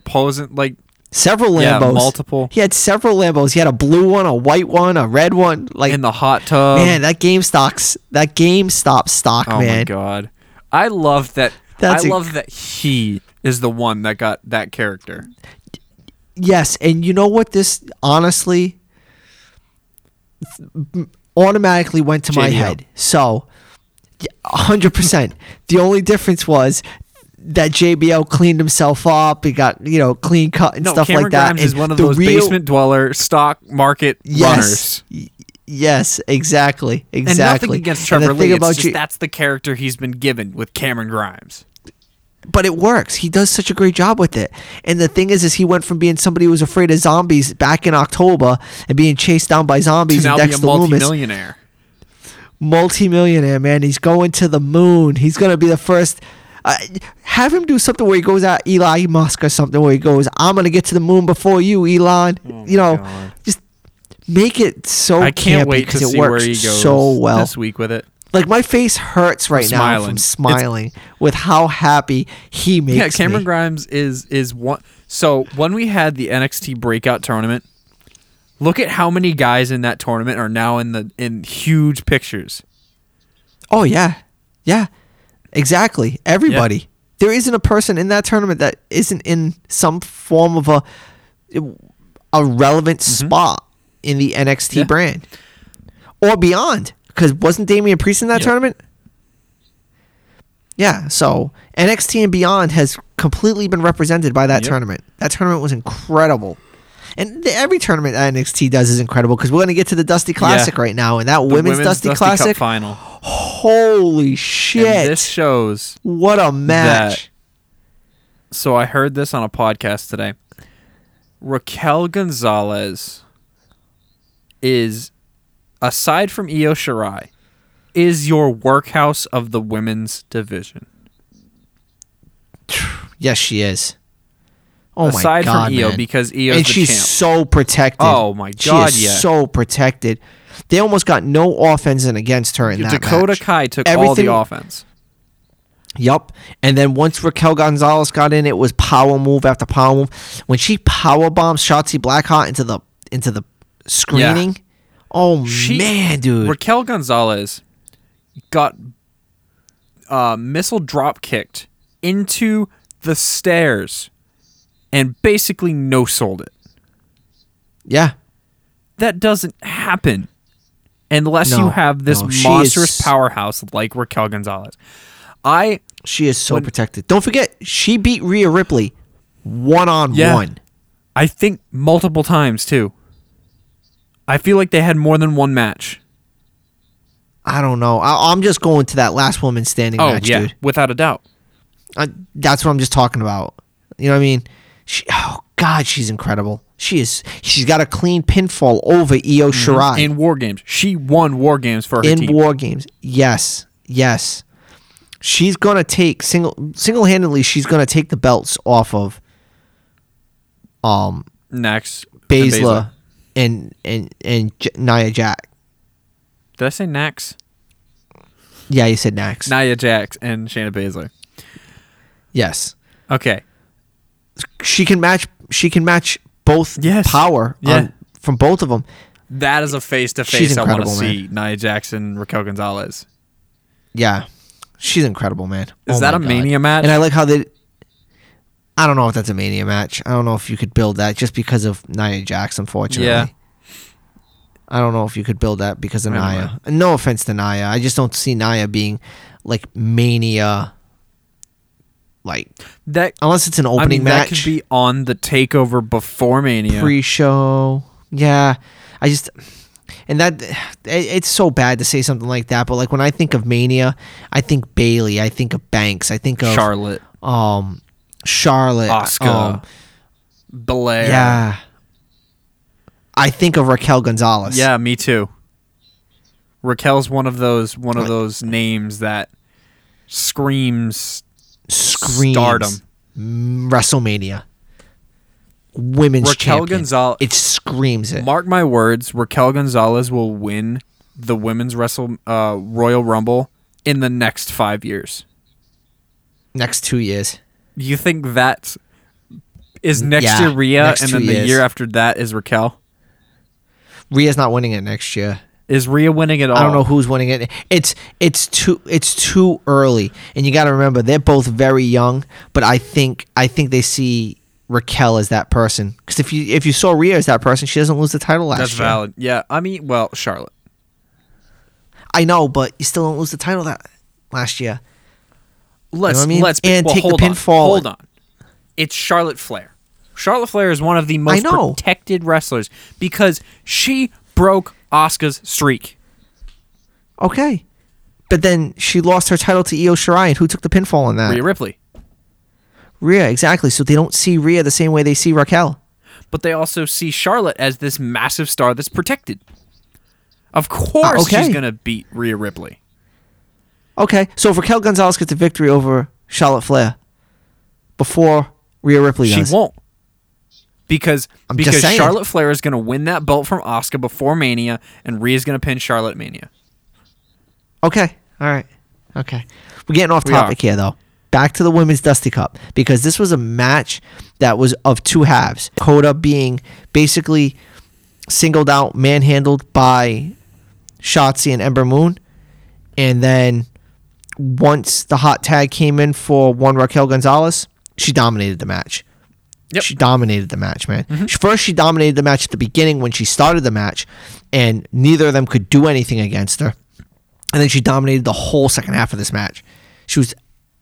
posing like Several Lambos. Yeah, multiple. He had several Lambos. He had a blue one, a white one, a red one. Like in the hot tub. man, that game stocks. That GameStop stock, oh man. my god! I love that. That's I a- love that he is the one that got that character. Yes, and you know what? This honestly automatically went to my head. So, hundred percent. The only difference was that JBL cleaned himself up. He got you know clean cut and No, stuff Cameron like that. Grimes is one of those real- basement dweller stock market Yes. runners. Yes, exactly, exactly. And nothing against And Trevor Lee. It's just you- that's the character he's been given with Cameron Grimes. But it works. He does such a great job with it. And the thing is, is he went from being somebody who was afraid of zombies back in October and being chased down by zombies. To now be a Loomis, multimillionaire. multimillionaire man. He's going to the moon. He's gonna be the first. Uh, have him do something where he goes at Elon Musk or something where he goes, "I'm gonna get to the moon before you, Elon." you know, Oh God. just make it so. I can't wait to see where works he goes so well. this week with it. Like my face hurts right now smiling. from It's- smiling with how happy he makes Yeah, Cameron me. Grimes is is one. So when we had the NXT breakout tournament, Look at how many guys in that tournament are now in the in huge pictures. Oh yeah, yeah, exactly. Everybody. There isn't a person in that tournament that isn't in some form of a a relevant spot in the NXT Mm-hmm. Yeah. brand or beyond. Because wasn't Damian Priest in that Yeah. tournament? Yeah. So NXT and beyond has completely been represented by that Yep. tournament. That tournament was incredible. And the, every tournament that NXT does is incredible because we're going to get to the Dusty Classic right now, and that The women's, Dusty, Cup Classic. final. Holy shit! And this shows what a match! so I heard this on a podcast today. Raquel Gonzalez is aside from Io Shirai is your workhouse of the women's division. Yes, she is. Oh aside my god, Aside from Io man. because Io's and she's champ. so protected. Oh my god! she is yeah. so protected. They almost got no offense in against her in that Dakota match. Kai took all the offense. Yup. And then once Raquel Gonzalez got in, it was power move after power move. When she power bombed Shotzi Blackheart into the into the screening, oh She- man, dude. Raquel Gonzalez got uh, missile drop kicked into the stairs and basically no sold it. yeah. That doesn't happen unless No, you have this no, monstrous is- powerhouse like Raquel Gonzalez. I She is so When- protected. Don't forget, she beat Rhea Ripley one on Yeah. one. I think multiple times too. I feel like they had more than one match. I don't know. I, I'm just going to that last woman standing Oh match, yeah, dude. without a doubt. I, that's what I'm just talking about. You know what I mean? She, oh God, she's incredible. She is. She's got a clean pinfall over Io Shirai In war games, she won war games for her in team. war games. Yes, yes. She's gonna take single single handedly. She's gonna take the belts off of um Nax, Baszler and and and J- Nia Jack. Did I say Nax? Yeah, you said Nax. Nia Jax and Shayna Baszler. yes, Okay. she can match. She can match both Yes. power Yeah. on- from both of them. That is a face to face I want to see. Nia Jackson, Raquel Gonzalez. Yeah, she's incredible, man. Is Oh that a God. Mania match? And I like how they. I don't know if that's a mania match. I don't know if you could build that just because of Nia Jax. Unfortunately, Yeah. I don't know if you could build that because of Nia. No offense to Nia, I just don't see Nia being like mania. Like that unless it's an I opening mean, that match, could be on the takeover before Mania. pre-show. Yeah, I just and that it, it's so bad to say something like that. But like when I think of mania, I think Bayley, I think of Banks, I think of Charlotte, um Charlotte, Asuka, um, Blair. yeah. I think of Raquel Gonzalez. Yeah, me too. Raquel's one of those one of those names that screams screams Stardom. Mm, WrestleMania, women's Raquel champion. Gonzalez. It screams it. Mark my words, Raquel Gonzalez will win the women's wrestle uh, Royal Rumble in the next five years. Next two years. You think that is next Yeah, year Rhea, next and then the years. year after that is Raquel? Rhea's not winning it next year. Is Rhea winning it all? I don't know who's winning it. It's it's too it's too early, and you got to remember they're both very young. But I think I think they see Raquel as that person because if you if you saw Rhea as that person, she doesn't lose the title last That's year. valid. Yeah, I mean, well, Charlotte. I know, but you still don't lose the title that last year. Let's what I mean? let's And well, take the pinfall. Hold on. It's Charlotte Flair. Charlotte Flair is one of the most protected wrestlers because she broke Asuka's streak. Okay, but then she lost her title to Io Shirai, and who took the pinfall on that? Rhea Ripley. Rhea, exactly. So they don't see Rhea the same way they see Raquel. But they also see Charlotte as this massive star that's protected. Of course Ah, okay. she's gonna beat Rhea Ripley. Okay, so if Raquel Gonzalez gets a victory over Charlotte Flair before Rhea Ripley She does, won't. Because I'm because. Charlotte Flair is gonna win that belt from Asuka before Mania and Rhea's gonna pin Charlotte Mania. Okay. All right. Okay. We're getting off topic here though. Back to the women's Dusty Cup because this was a match that was of two halves. Coda being basically singled out, manhandled by Shotzi and Ember Moon. And then once the hot tag came in for one Raquel Gonzalez, she dominated the match. Yep. She dominated the match, man. Mm-hmm. First, she dominated the match at the beginning when she started the match, and neither of them could do anything against her. And then she dominated the whole second half of this match. She was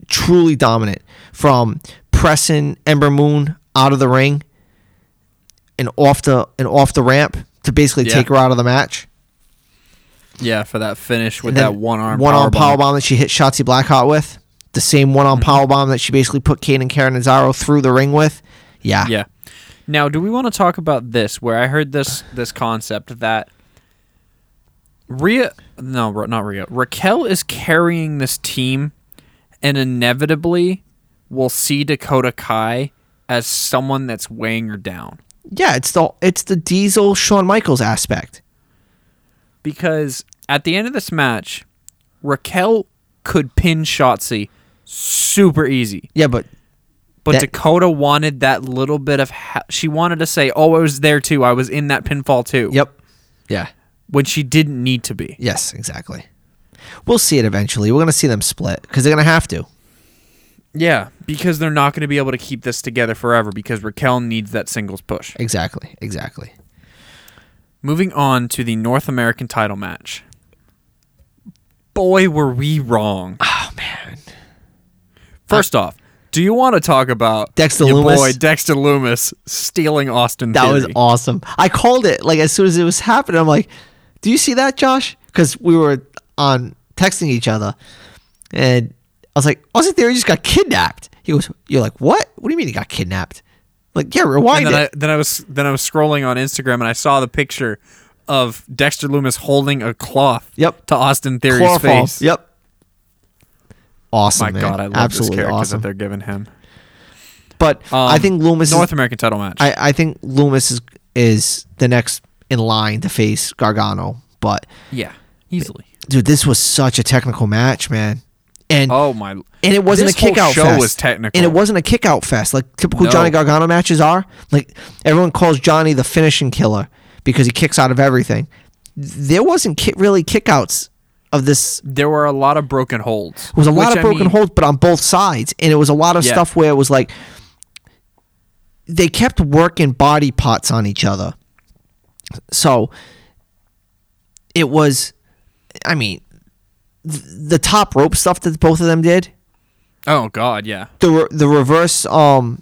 truly dominant from pressing Ember Moon out of the ring and off the and off the ramp to basically Yeah. take her out of the match. Yeah, for that finish with that one arm one arm power bomb that she hit Shotzi Blackheart with. The same one arm mm-hmm. powerbomb that she basically put Kane and Karen Nazaro through the ring with. Yeah. Yeah. Now, do we want to talk about this? Where I heard this this concept that Rhea, no, not Rhea. Raquel is carrying this team, and inevitably, we'll see Dakota Kai as someone that's weighing her down. Yeah, it's the it's the Diesel Shawn Michaels aspect. Because at the end of this match, Raquel could pin Shotzi super easy. Yeah, but But That- Dakota wanted that little bit of ha- she wanted to say, "Oh, I was there too. I was in that pinfall too." yep. Yeah. When she didn't need to be. Yes, exactly. We'll see it eventually. We're gonna see them split because they're gonna have to. Yeah, because they're not going to be able to keep this together forever because Raquel needs that singles push. Exactly. Exactly. Moving on to the North American title match. Boy, were we wrong. Oh man. First off, do you want to talk about Dexter your Lumis? boy Dexter Lumis stealing Austin That was awesome. I called it like as soon as it was happening. I'm like, "Do you see that, Josh?" Because we were on texting each other, and I was like, "Austin Theory just got kidnapped." He goes, "You're like what? What do you mean he got kidnapped?" Like, yeah, rewind and then it. I then I was then I was scrolling on Instagram and I saw the picture of Dexter Lumis holding a cloth Yep. to Austin Theory's face. Yep. Awesome, My man. God, I love Absolutely this character awesome. that they're giving him. But I Um, think Lumis. North is, American title match. I, I think Lumis is is the next in line to face Gargano. But yeah, easily. dude, this was such a technical match, man. And Oh my! and it wasn't this a kick whole out show fest. was technical. And it wasn't a kick out fest like typical No. Johnny Gargano matches are. Like everyone calls Johnny the finishing killer because he kicks out of everything. There wasn't ki- really kickouts of this. There were a lot of broken holds. It was a lot of I broken mean, holds, but on both sides, and it was a lot of Yeah. stuff where it was like they kept working body parts on each other. So it was, I mean, the top rope stuff that both of them did. Oh God, yeah. the re- the reverse um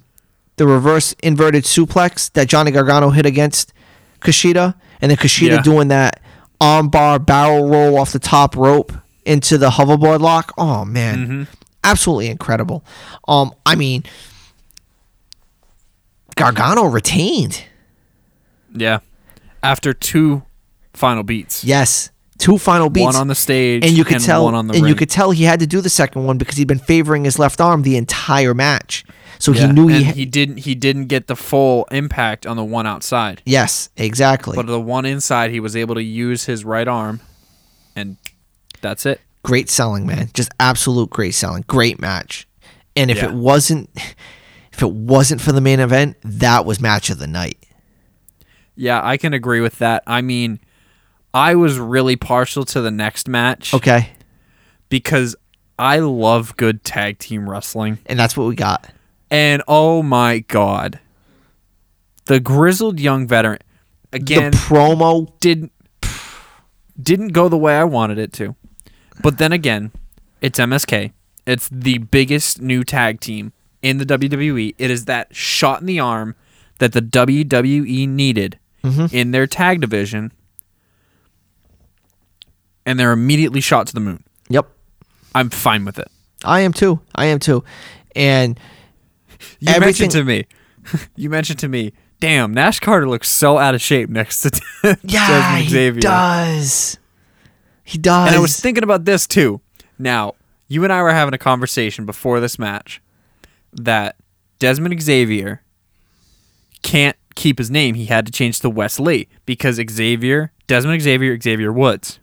the reverse inverted suplex that Johnny Gargano hit against Kushida, and then Kushida Yeah. doing that armbar barrel roll off the top rope into the hoverboard lock. Oh man, Mm-hmm. absolutely incredible. Um, I mean, Gargano retained. Yeah. After two final beats. Yes, two final beats. One on the stage and you could tell, one on the and ring. you could tell he had to do the second one because he'd been favoring his left arm the entire match. So Yeah, he knew and he, he didn't he didn't get the full impact on the one outside. Yes, exactly. But the one inside he was able to use his right arm and that's it. great selling, man. Just absolute great selling. Great match. And if Yeah. it wasn't if it wasn't for the main event, that was match of the night. Yeah, I can agree with that. I mean, I was really partial to the next match Okay. because I love good tag team wrestling. And that's what we got. And oh my god. The grizzled young veteran again the promo didn't didn't go the way I wanted it to. But then again, it's MSK. It's the biggest new tag team in the WWE. It is that shot in the arm that the WWE needed mm-hmm. in their tag division. And they're immediately shot to the moon. Yep. I'm fine with it. I am too. I am too. And You Everything- mentioned to me. you mentioned to me. Damn, Nash Carter looks so out of shape next to yeah, Dezmond Xavier. he does. He does. And I was thinking about this too. Now, you and I were having a conversation before this match that Dezmond Xavier can't keep his name. He had to change to Wesley because Xavier, Dezmond Xavier, Xavier Woods.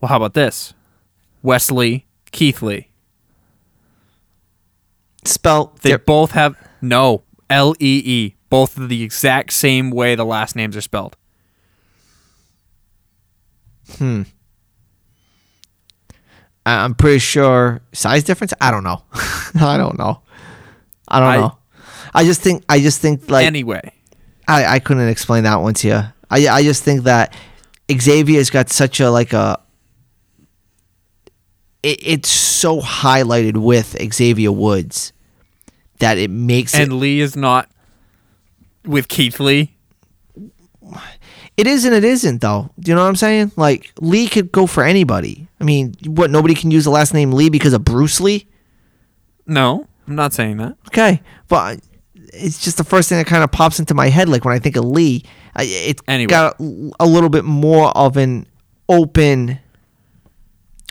Well, how about this? Wesley Keith Lee. spelt They dip- both have no L E E, both the exact same way the last names are spelled. Hmm. I'm pretty sure size difference. I don't know. I don't know. I don't I- know. I just think. I just think like anyway, I, I couldn't explain that one to you. I I just think that Xavier's got such a like a. It, it's so highlighted with Xavier Woods that it makes it. and Lee is not with Keith Lee. It is and it isn't though. Do you know what I'm saying? Like Lee could go for anybody. I mean, what? Nobody can use the last name Lee because of Bruce Lee. No, I'm not saying that. Okay, but it's just the first thing that kind of pops into my head. Like when I think of Lee, it's Anyway. got a, a little bit more of an open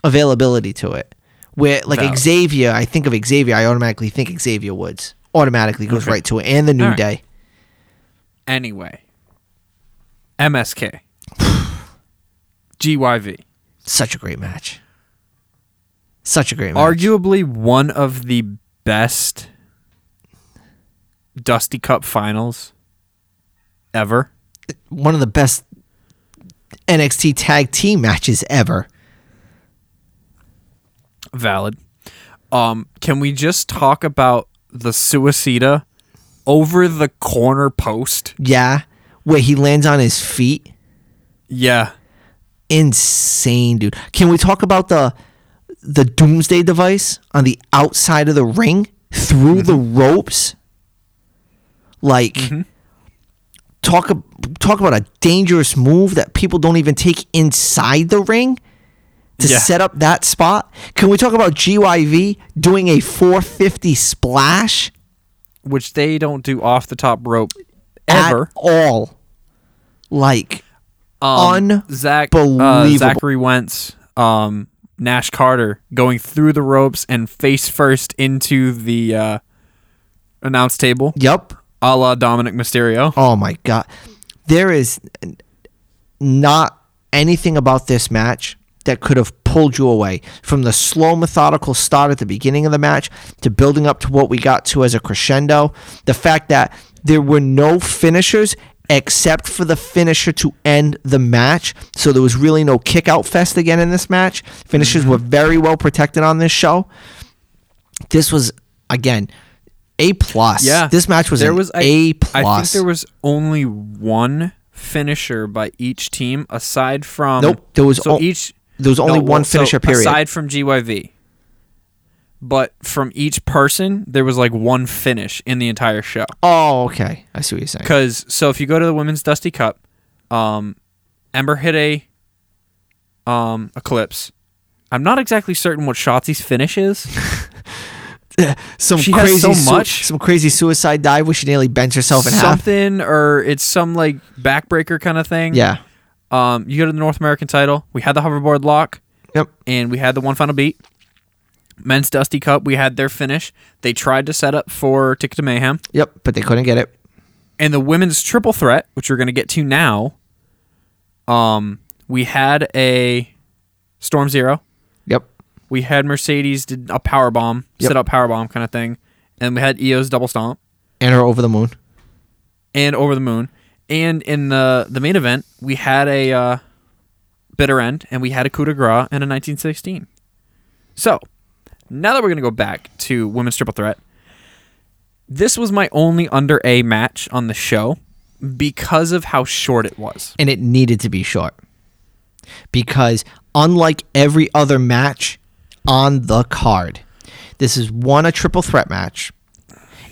availability to it. Where like Valid. Xavier, I think of Xavier, I automatically think Xavier Woods. Automatically goes Okay. right to it, and the New right. Day. Anyway, MSK, GYV, Such a great match. Such a great match. arguably one of the best Dusty Cup finals ever. one of the best NXT tag team matches ever. Valid. Um, can we just talk about the Suicida over the corner post? Yeah, where he lands on his feet. Yeah. Insane, dude. Can we talk about the the Doomsday device on the outside of the ring through the ropes? Like talk talk about a dangerous move that people don't even take inside the ring to Yeah. set up that spot. Can we talk about GYV doing a 450 splash? Which they don't do off the top rope at ever. all. Like Um, Zach, uh, unbelievable. Zachary Wentz, um, Nash Carter going through the ropes and face first into the uh, announce table, yep. a la Dominik Mysterio. Oh my god. There is not anything about this match that could have pulled you away from the slow methodical start at the beginning of the match to building up to what we got to as a crescendo. The fact that there were no finishers except for the finisher to end the match. So there was really no kick out fest again in this match. Finishers mm-hmm. were very well protected on this show. This was again a plus. Yeah, This match was there was I- a plus. I think there was only one finisher by each team aside from Nope, there was so o- each There was only no, one well, so finisher period. aside from GYV. But from each person, there was like one finish in the entire show. oh, okay. I see what you're saying. Because so if you go to the women's Dusty Cup, um, Ember hit a um eclipse. I'm not exactly certain what Shotzi's finish is. Some she crazy so much. some crazy suicide dive where she nearly bends herself in half. Something or it's some like backbreaker kind of thing. Yeah. Um, you go to the North American title. We had the hoverboard lock Yep. and we had the one final beat. Men's Dusty Cup, we had their finish. They tried to set up for Ticket to Mayhem. Yep. But they couldn't get it. and the women's triple threat, which we're going to get to now, um, we had a Storm Zero. Yep. We had Mercedes did a power bomb, Yep. set up power bomb kind of thing, and we had Io's double stomp And her over the moon. and over the moon. And in the the main event, we had a uh, bitter end, and we had a coup de grace and a 1916. So now that we're gonna go back to women's triple threat, this was my only under A match on the show because of how short it was. And it needed to be short. Because unlike every other match on the card, this is one, a triple threat match.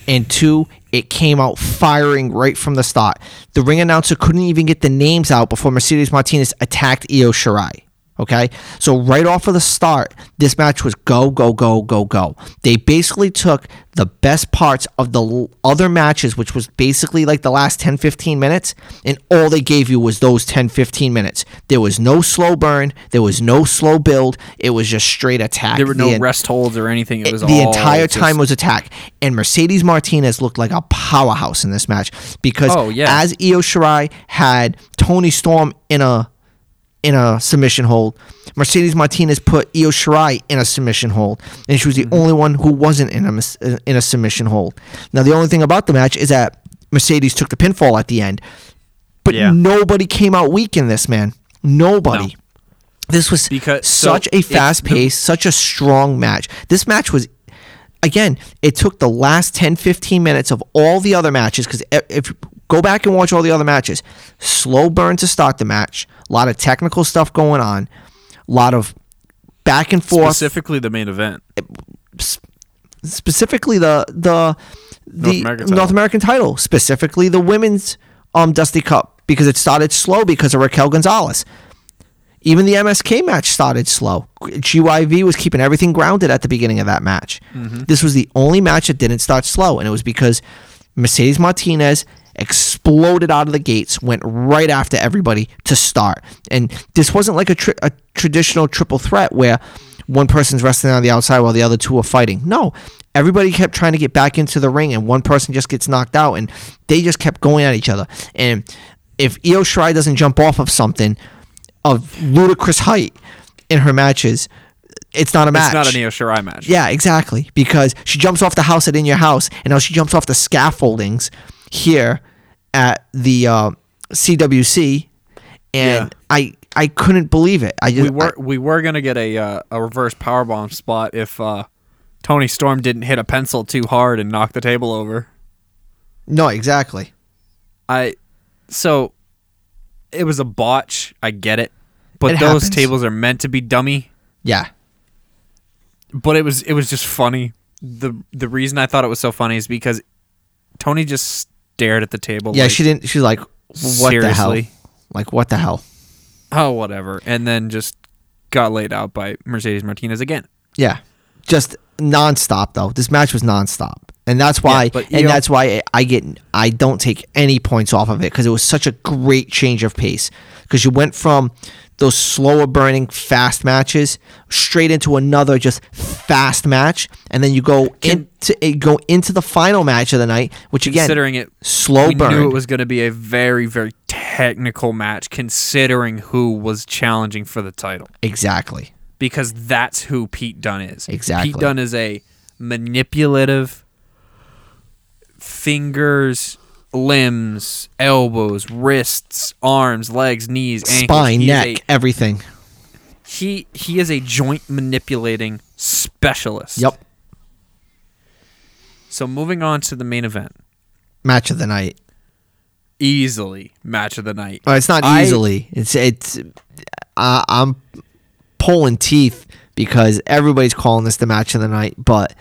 And two, it came out firing right from the start. The ring announcer couldn't even get the names out before Mercedes Martinez attacked Io Shirai. Okay, so right off of the start, this match was go, go, go, go, go. They basically took the best parts of the other matches, which was basically like the last 10, 15 minutes, and all they gave you was those 10, 15 minutes. There was no slow burn, there was no slow build, it was just straight attack. There were no The- rest holds or anything. It eh, was the entire just- time was attack. And Mercedes Martinez looked like a powerhouse in this match because Oh, yeah. as Io Shirai had Toni Storm in a in a submission hold, Mercedes Martinez put Io Shirai in a submission hold, and she was the Mm-hmm. only one who wasn't in a in a submission hold. Now the only thing about the match is that Mercedes took the pinfall at the end, but Yeah. nobody came out weak in this man. Nobody. This was Because- so such a fast pace, such a strong match. This match was, again, it took the last 10, 15 minutes of all the other matches because if go back and watch all the other matches, slow burn to start the match, a lot of technical stuff going on, a lot of back and forth. Specifically, the main event. specifically the the the American North. American title, specifically the women's um Dusty Cup because it started slow because of Raquel Gonzalez. Even the MSK match started slow. GYV was keeping everything grounded at the beginning of that match. This was the only match that didn't start slow, and it was because Mercedes Martinez exploded out of the gates, went right after everybody to start. And this wasn't like a, tri- a traditional triple threat where one person's wrestling on the outside while the other two are fighting. No, everybody kept trying to get back into the ring, and one person just gets knocked out, and they just kept going at each other. And if Io Shirai doesn't jump off of something of ludicrous height in her matches, it's not a match. It's not an Io Shirai match. Yeah, exactly. Because she jumps off the house at In Your House, and now she jumps off the scaffoldings here at the uh, CWC, and Yeah. I I couldn't believe it. I just we were we were gonna get a uh, a reverse powerbomb spot if uh, Toni Storm didn't hit a pencil too hard and knock the table over. No exactly. I so it was a botch. I get it, but It those happens. tables are meant to be dummy. Yeah, But it was it was just funny. the The reason I thought it was so funny is because Toni just stared at the table. yeah. like, she didn't. She's like, what the hell? Like what the hell? Oh, whatever, and then just got laid out by Mercedes Martinez again. Yeah, just nonstop though. This match was nonstop, and that's why. Yeah, and that's why I get. I don't take any points off of it because it was such a great change of pace. Because you went from those slower burning fast matches straight into another just fast match, and then you go Can- into eh, go into the final match of the night, which again considering it slow we burn. knew it was going to be a very very technical match considering who was challenging for the title exactly. because that's who Pete Dunne is. Exactly. Pete Dunne is a manipulative fingers, limbs, elbows, wrists, arms, legs, knees, ankles. Spine, He is neck, a- everything. he he is a joint manipulating specialist. Yep. So moving on to the main event. Match of the night. Easily match of the night. Well, it's not I- easily. it's it's. Uh, I'm pulling teeth because everybody's calling this the match of the night, but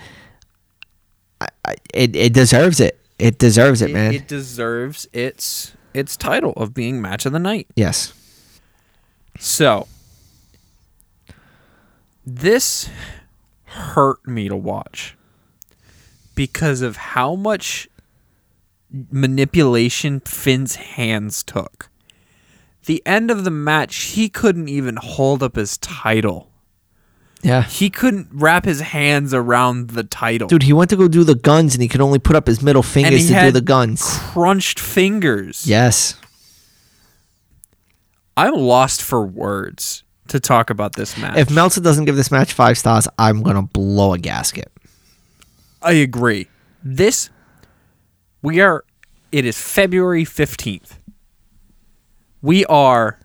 I, I, it it deserves it. It deserves it, it, man. it deserves its its title of being match of the night. yes. So this hurt me to watch because of how much manipulation Finn's hands took. The end of the match, he couldn't even hold up his title. Yeah. He couldn't wrap his hands around the title. Dude, he went to go do the guns and he could only put up his middle fingers to do the guns. crunched fingers. Yes. I'm lost for words to talk about this match. If Meltzer doesn't give this match five stars, I'm gonna blow a gasket. I agree. This we are it is February 15th. We are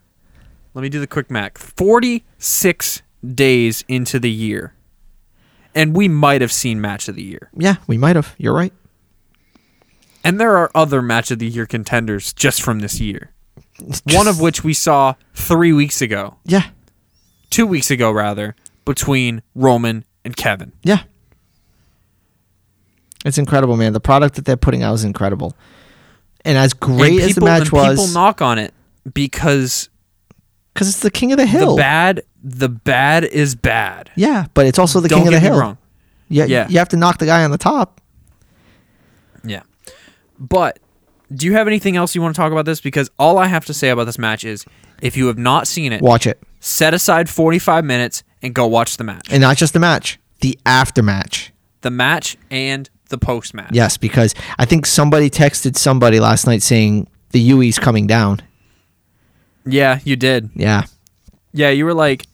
let me do the quick math. 46 days into the year. And we might have seen match of the year. Yeah, we might have. You're right. And there are other match of the year contenders just from this year. One of which we saw 3 weeks ago. Yeah. 2 weeks ago rather, between Roman and Kevin. Yeah. It's incredible, man. The product that they're putting out is incredible. And as great and as the people- match and people was, knock on it because because it's the king of the hill. The bad, the bad is bad. yeah, but it's also the Don't king of the me hill. wrong. Yeah, Yeah. you have to knock the guy on the top. Yeah, but do you have anything else you want to talk about this? Because all I have to say about this match is, if you have not seen it, Watch it, set aside forty-five minutes and go watch the match, and not just the match, the after match. the match and the post match. Yes, because I think somebody texted somebody last night saying the UE's coming down. Yeah, you did. Yeah, Yeah, you were like,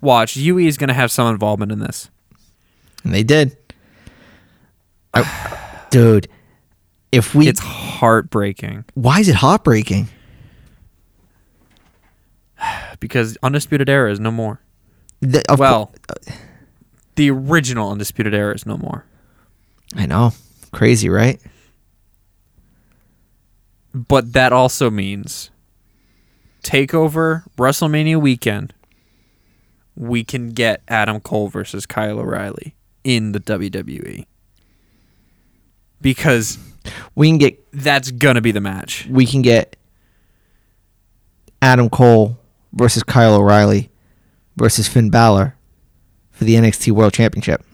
watch, UE is gonna have some involvement in this. and they did. I- dude, if we, It's heartbreaking why is it heartbreaking? because Undisputed Era is no more. The- well, uh, the original Undisputed Era is no more. I know, crazy, right? But that also means Takeover WrestleMania weekend. We can get Adam Cole versus Kyle O'Reilly in the WWE because We can get that's gonna be the match. we can get Adam Cole versus Kyle O'Reilly versus Finn Balor for the NXT World Championship.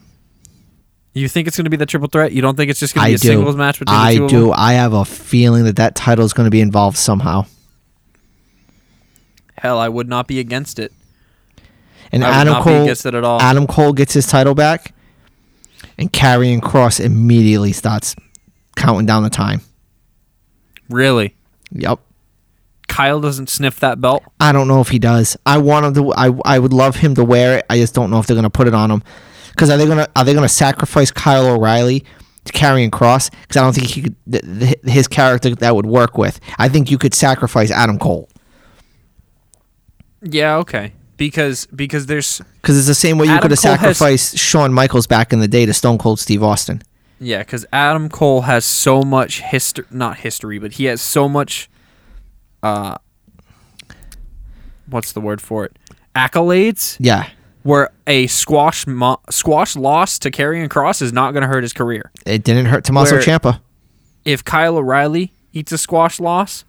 You think it's gonna be the triple threat? You don't think it's just gonna be I a do. singles match between I the two do. I have a feeling that that title is going to be involved somehow. Hell, I would not be against it. And I Adam Cole, against it at all. Adam Cole gets his title back, and Karrion Kross immediately starts counting down the time. Really, Yep. Kyle doesn't sniff that belt. I don't know if he does. I want him to. I I would love him to wear it. I just don't know if they're gonna put it on him. Because are they gonna are they gonna sacrifice Kyle O'Reilly to Karrion Kross? Because I don't think he could. th- th- His character that would work with. I think you could sacrifice Adam Cole. Yeah, okay. Because because there's Because it's the same way you Adam could have Cole has- sacrificed Shawn Michaels back in the day to Stone Cold Steve Austin. Yeah, because Adam Cole has so much history, not history, but he has so much, uh, what's the word for it? Accolades. Yeah, Where a squash mo- squash loss to Karrion Kross is not going to hurt his career. it didn't hurt Tommaso Where- Ciampa. If Kyle O'Reilly eats a squash loss,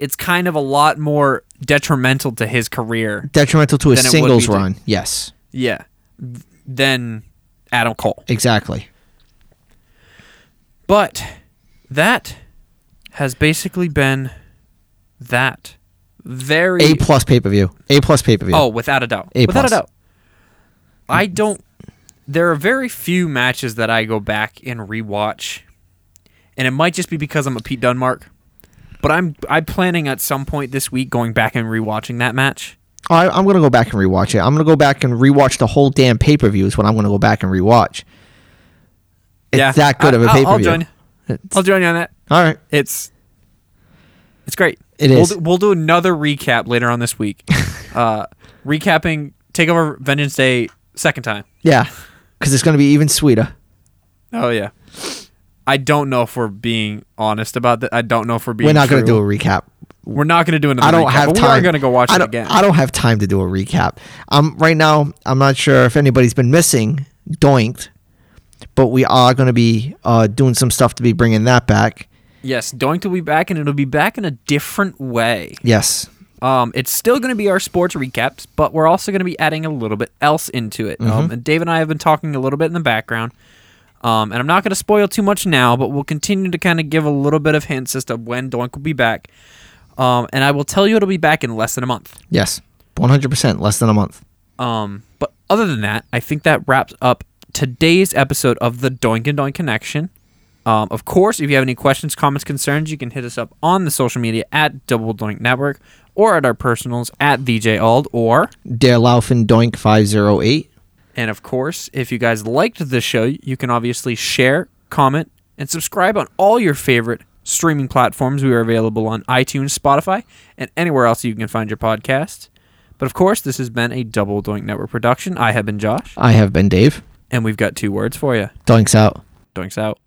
it's kind of a lot more detrimental to his career. Detrimental to his singles to- run. Yes, Yeah, than Adam Cole. exactly. But that has basically been that. Very A plus pay per view. A plus pay per view. Oh, without a doubt. A without plus. a doubt. I mm. don't. There are very few matches that I go back and rewatch, and it might just be because I'm a Pete Dunmark. But I'm I'm planning at some point this week going back and rewatching that match. I, I'm gonna go back and rewatch it. I'm gonna go back and rewatch the whole damn pay per view. Is what I'm gonna go back and rewatch. It's yeah, that good I- of a pay per view. I'll join. I'll join you on that. All right. It's it's great. It we'll. Do, we'll do another recap later on this week. uh, recapping Takeover Vengeance Day second time. Yeah, because it's gonna be even sweeter. Oh yeah. I don't know if we're being honest about that. I don't know if we're being. We're not gonna do a recap. We're not gonna do another. I don't recap, have time. We are gonna go watch I it don't, again. I don't have time to do a recap. Um, right now, I'm not sure if anybody's been missing Doinked, but we are going to be uh, doing some stuff to be bringing that back. yes, Doink will be back, and it'll be back in a different way. Yes, Um, it's still going to be our sports recaps, but we're also going to be adding a little bit else into it. Mm-hmm. Um, and Dave and I have been talking a little bit in the background. Um, and I'm not going to spoil too much now, but we'll continue to kind of give a little bit of hints as to when Doink will be back. Um, and I will tell you it'll be back in less than a month. yes, 100%, less than a month. Um, but other than that, I think that wraps up today's episode of the Doink and Doink Connection. Um, of course, if you have any questions, comments, concerns, you can hit us up on the social media at Double Doink Network or at our personals at TheJauld or Der Laufen Doink 508. And of course, if you guys liked the show, you can obviously share, comment, and subscribe on all your favorite streaming platforms. We are available on iTunes, Spotify, and anywhere else you can find your podcast. But of course, this has been a Double Doink Network production. I have been Josh, I have been Dave. and we've got two words for you. Doinks out. Doinks out.